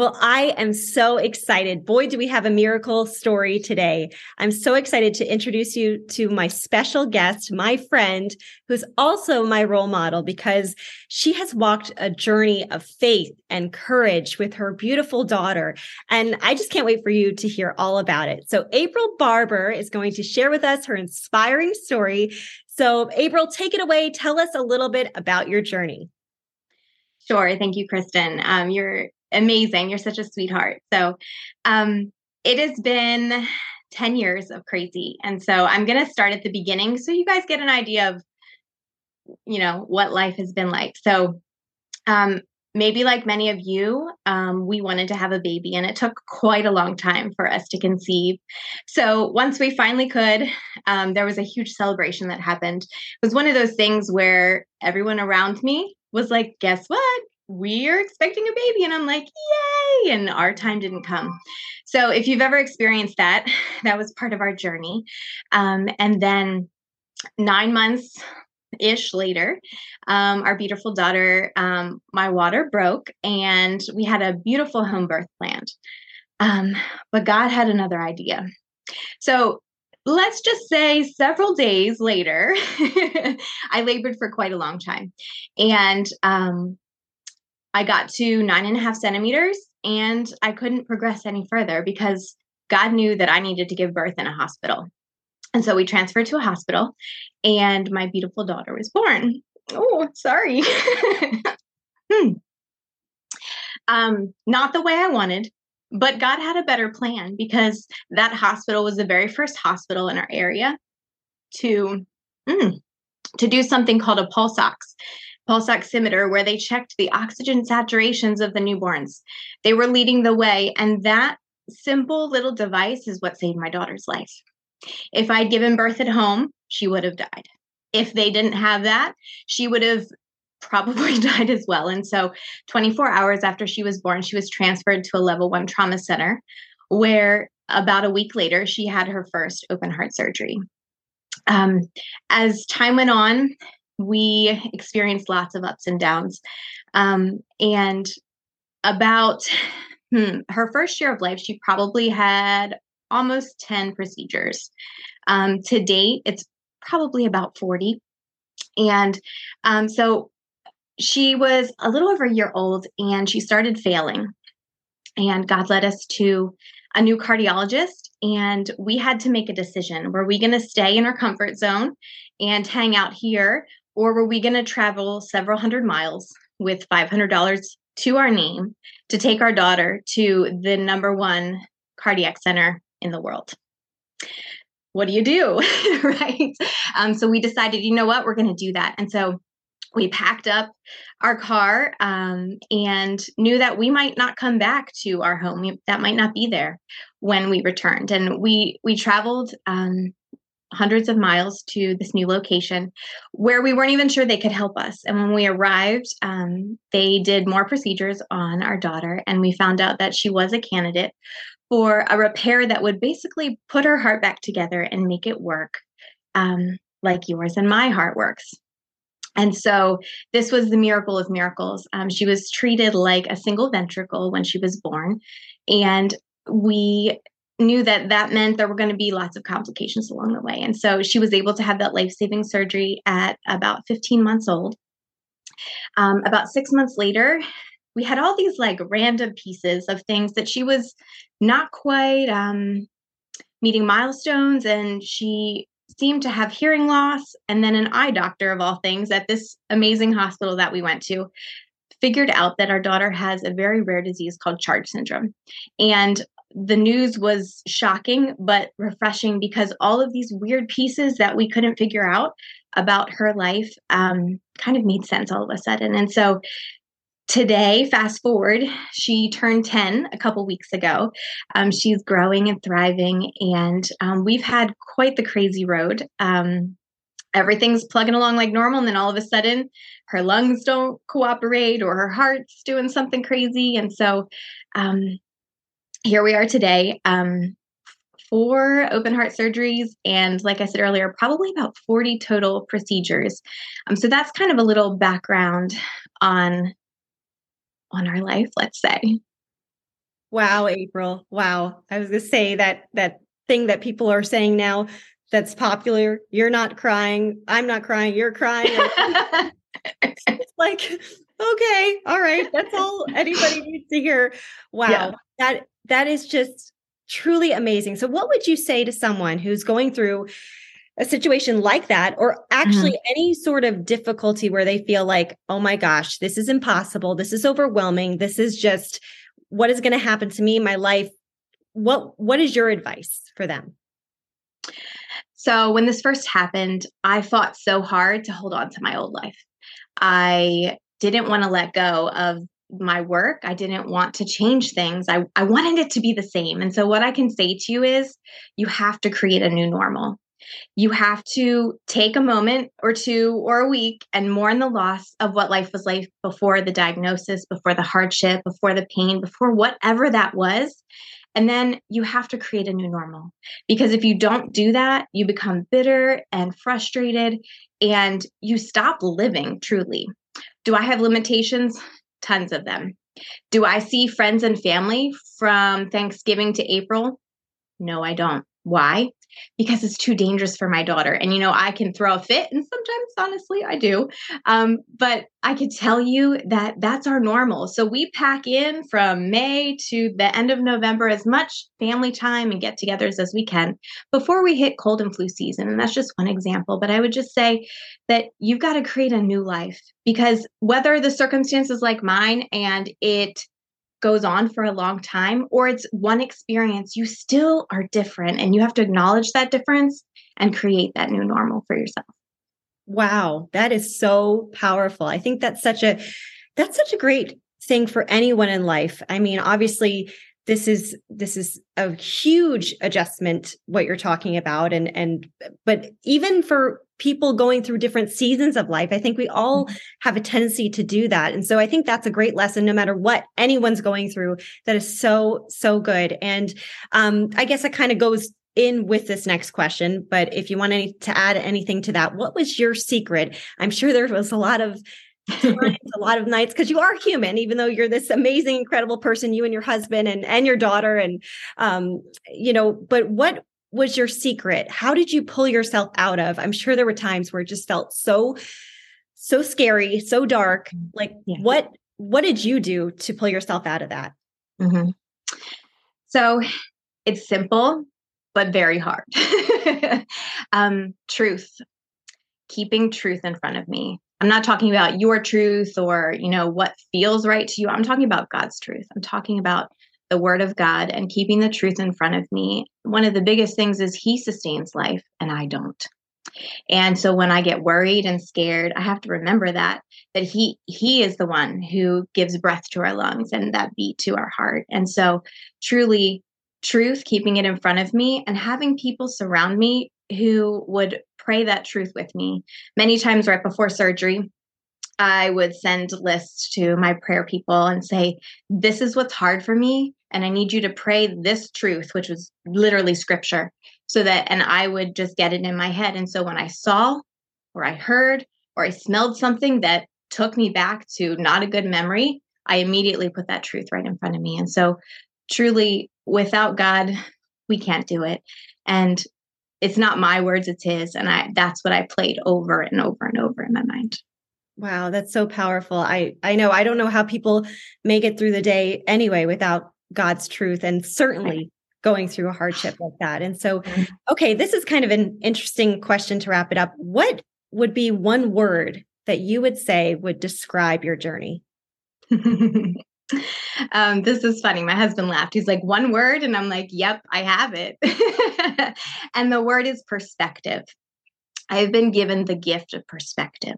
Well, I am so excited. Boy, do we have a miracle story today. I'm so excited to introduce you to my special guest, my friend, who's also my role model because she has walked a journey of faith and courage with her beautiful daughter. And I just can't wait for you to hear all about it. So, April Barber is going to share with us her inspiring story. So, April, take it away. Tell us a little bit about your journey. Sure. Thank you, Kristen. Um, you're amazing. You're such a sweetheart. So, um, it has been 10 years of crazy. And so I'm going to start at the beginning so you guys get an idea of, you know, what life has been like. So, um, maybe like many of you, um, we wanted to have a baby and it took quite a long time for us to conceive. So once we finally could, um, there was a huge celebration that happened. It was one of those things where everyone around me was like, guess what? We are expecting a baby. And I'm like, yay. And our time didn't come. So if you've ever experienced that, that was part of our journey. Um, and then nine months ish later, um, our beautiful daughter, um, my water broke, and we had a beautiful home birth planned. Um, but God had another idea. So let's just say several days later, I labored for quite a long time. And um, I got to nine and a half centimeters and I couldn't progress any further because God knew that I needed to give birth in a hospital. And so we transferred to a hospital and my beautiful daughter was born. Oh, sorry. hmm. Um, not the way I wanted, but God had a better plan because that hospital was the very first hospital in our area to mm, to do something called a pulse ox pulse oximeter where they checked the oxygen saturations of the newborns. They were leading the way, and that simple little device is what saved my daughter's life. If I'd given birth at home, she would have died. If they didn't have that, she would have probably died as well. And so, 24 hours after she was born, she was transferred to a level one trauma center where about a week later, she had her first open heart surgery. Um, as time went on, we experienced lots of ups and downs. Um, and about hmm, her first year of life, she probably had almost 10 procedures. Um, to date, it's probably about 40. And um, so she was a little over a year old and she started failing. And God led us to a new cardiologist and we had to make a decision were we going to stay in our comfort zone and hang out here or were we going to travel several hundred miles with $500 to our name to take our daughter to the number one cardiac center in the world? What do you do? right. Um, so we decided, you know what, we're going to do that. And so we packed up our car um, and knew that we might not come back to our home. That might not be there when we returned. And we we traveled um, hundreds of miles to this new location where we weren't even sure they could help us. And when we arrived, um, they did more procedures on our daughter, and we found out that she was a candidate for a repair that would basically put her heart back together and make it work um, like yours and my heart works. And so this was the miracle of miracles. Um, she was treated like a single ventricle when she was born. And we knew that that meant there were going to be lots of complications along the way. And so she was able to have that life saving surgery at about 15 months old. Um, about six months later, we had all these like random pieces of things that she was not quite um, meeting milestones and she seemed to have hearing loss. And then an eye doctor, of all things, at this amazing hospital that we went to, figured out that our daughter has a very rare disease called CHARGE syndrome. And the news was shocking but refreshing because all of these weird pieces that we couldn't figure out about her life um, kind of made sense all of a sudden. And so today, fast forward, she turned 10 a couple weeks ago. Um, she's growing and thriving, and um, we've had quite the crazy road. Um, everything's plugging along like normal, and then all of a sudden, her lungs don't cooperate, or her heart's doing something crazy. And so, um, here we are today. Um, four open heart surgeries and like i said earlier probably about 40 total procedures. Um, so that's kind of a little background on on our life let's say. Wow april. Wow. I was going to say that that thing that people are saying now that's popular you're not crying. I'm not crying. You're crying. It's like okay all right. That's all anybody needs to hear. Wow. Yeah. that that is just truly amazing. So, what would you say to someone who's going through a situation like that, or actually mm-hmm. any sort of difficulty where they feel like, oh my gosh, this is impossible. This is overwhelming. This is just what is going to happen to me my life. What What is your advice for them? So, when this first happened, I fought so hard to hold on to my old life. I didn't want to let go of my work. I didn't want to change things. I, I wanted it to be the same. And so, what I can say to you is you have to create a new normal. You have to take a moment or two or a week and mourn the loss of what life was like before the diagnosis, before the hardship, before the pain, before whatever that was. And then you have to create a new normal. Because if you don't do that, you become bitter and frustrated and you stop living truly. Do I have limitations? Tons of them. Do I see friends and family from Thanksgiving to April? No, I don't. Why? Because it's too dangerous for my daughter. And, you know, I can throw a fit, and sometimes, honestly, I do. Um, but I could tell you that that's our normal. So we pack in from May to the end of November as much family time and get togethers as we can before we hit cold and flu season. And that's just one example. But I would just say that you've got to create a new life because whether the circumstances like mine and it goes on for a long time or it's one experience, you still are different and you have to acknowledge that difference and create that new normal for yourself. Wow, that is so powerful. I think that's such a that's such a great thing for anyone in life. I mean, obviously this is this is a huge adjustment what you're talking about and and but even for people going through different seasons of life. I think we all mm-hmm. have a tendency to do that. And so i think that's a great lesson no matter what anyone's going through that is so so good. And um i guess it kind of goes in with this next question but if you want any, to add anything to that what was your secret? I'm sure there was a lot of times, a lot of nights because you are human even though you're this amazing incredible person you and your husband and and your daughter and um you know but what was your secret how did you pull yourself out of i'm sure there were times where it just felt so so scary so dark like yeah. what what did you do to pull yourself out of that mm-hmm. so it's simple but very hard um truth keeping truth in front of me I'm not talking about your truth or, you know, what feels right to you. I'm talking about God's truth. I'm talking about the word of God and keeping the truth in front of me. One of the biggest things is he sustains life and I don't. And so when I get worried and scared, I have to remember that that he he is the one who gives breath to our lungs and that beat to our heart. And so truly truth keeping it in front of me and having people surround me who would pray that truth with me. Many times right before surgery, I would send lists to my prayer people and say, This is what's hard for me. And I need you to pray this truth, which was literally scripture, so that, and I would just get it in my head. And so when I saw or I heard or I smelled something that took me back to not a good memory, I immediately put that truth right in front of me. And so, truly, without God, we can't do it. And it's not my words it's his and i that's what i played over and over and over in my mind wow that's so powerful i i know i don't know how people make it through the day anyway without god's truth and certainly going through a hardship like that and so mm-hmm. okay this is kind of an interesting question to wrap it up what would be one word that you would say would describe your journey um, this is funny. My husband laughed. He's like, one word. And I'm like, yep, I have it. and the word is perspective. I've been given the gift of perspective.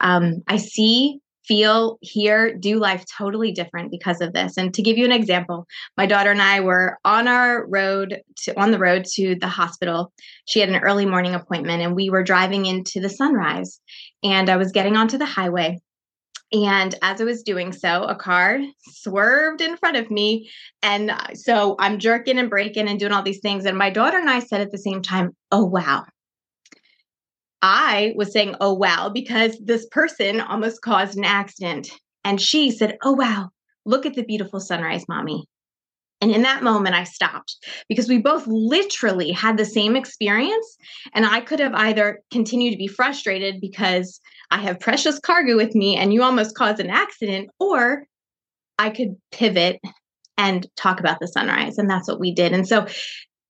Um, I see feel, hear, do life totally different because of this. And to give you an example, my daughter and I were on our road to on the road to the hospital. She had an early morning appointment and we were driving into the sunrise. And I was getting onto the highway. And as I was doing so, a car swerved in front of me. And so I'm jerking and braking and doing all these things. And my daughter and I said at the same time, Oh, wow, I was saying, oh, wow, because this person almost caused an accident. And she said, oh, wow, look at the beautiful sunrise, mommy. And in that moment, I stopped because we both literally had the same experience. And I could have either continued to be frustrated because I have precious cargo with me and you almost caused an accident, or I could pivot and talk about the sunrise. And that's what we did. And so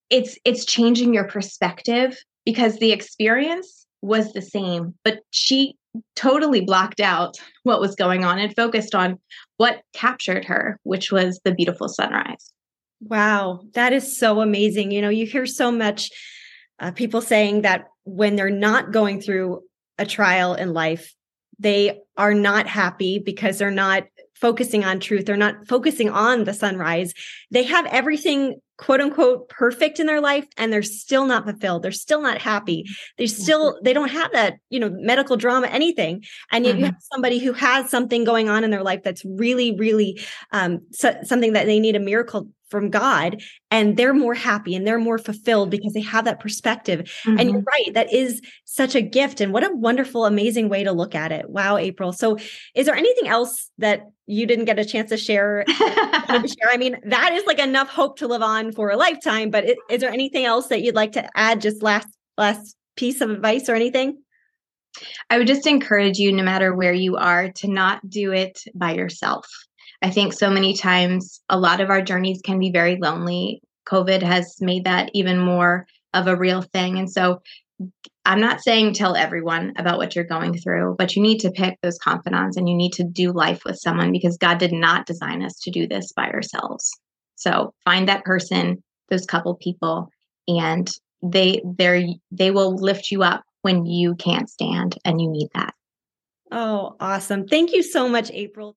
it's it's changing your perspective because the experience was the same, but she totally blocked out what was going on and focused on what captured her, which was the beautiful sunrise. Wow, that is so amazing. You know, you hear so much uh, people saying that when they're not going through a trial in life, they are not happy because they're not focusing on truth. They're not focusing on the sunrise. They have everything quote unquote perfect in their life and they're still not fulfilled they're still not happy they still they don't have that you know medical drama anything and yet mm-hmm. you have somebody who has something going on in their life that's really really um, so, something that they need a miracle from God and they're more happy and they're more fulfilled because they have that perspective. Mm-hmm. And you're mm-hmm. right, that is such a gift and what a wonderful, amazing way to look at it. Wow, April. So, is there anything else that you didn't get a chance to share? I mean, that is like enough hope to live on for a lifetime. But is, is there anything else that you'd like to add? Just last last piece of advice or anything? I would just encourage you, no matter where you are, to not do it by yourself. I think so many times a lot of our journeys can be very lonely. COVID has made that even more of a real thing. And so I'm not saying tell everyone about what you're going through, but you need to pick those confidants and you need to do life with someone because God did not design us to do this by ourselves. So find that person, those couple people, and they they they will lift you up when you can't stand and you need that. Oh, awesome. Thank you so much, April.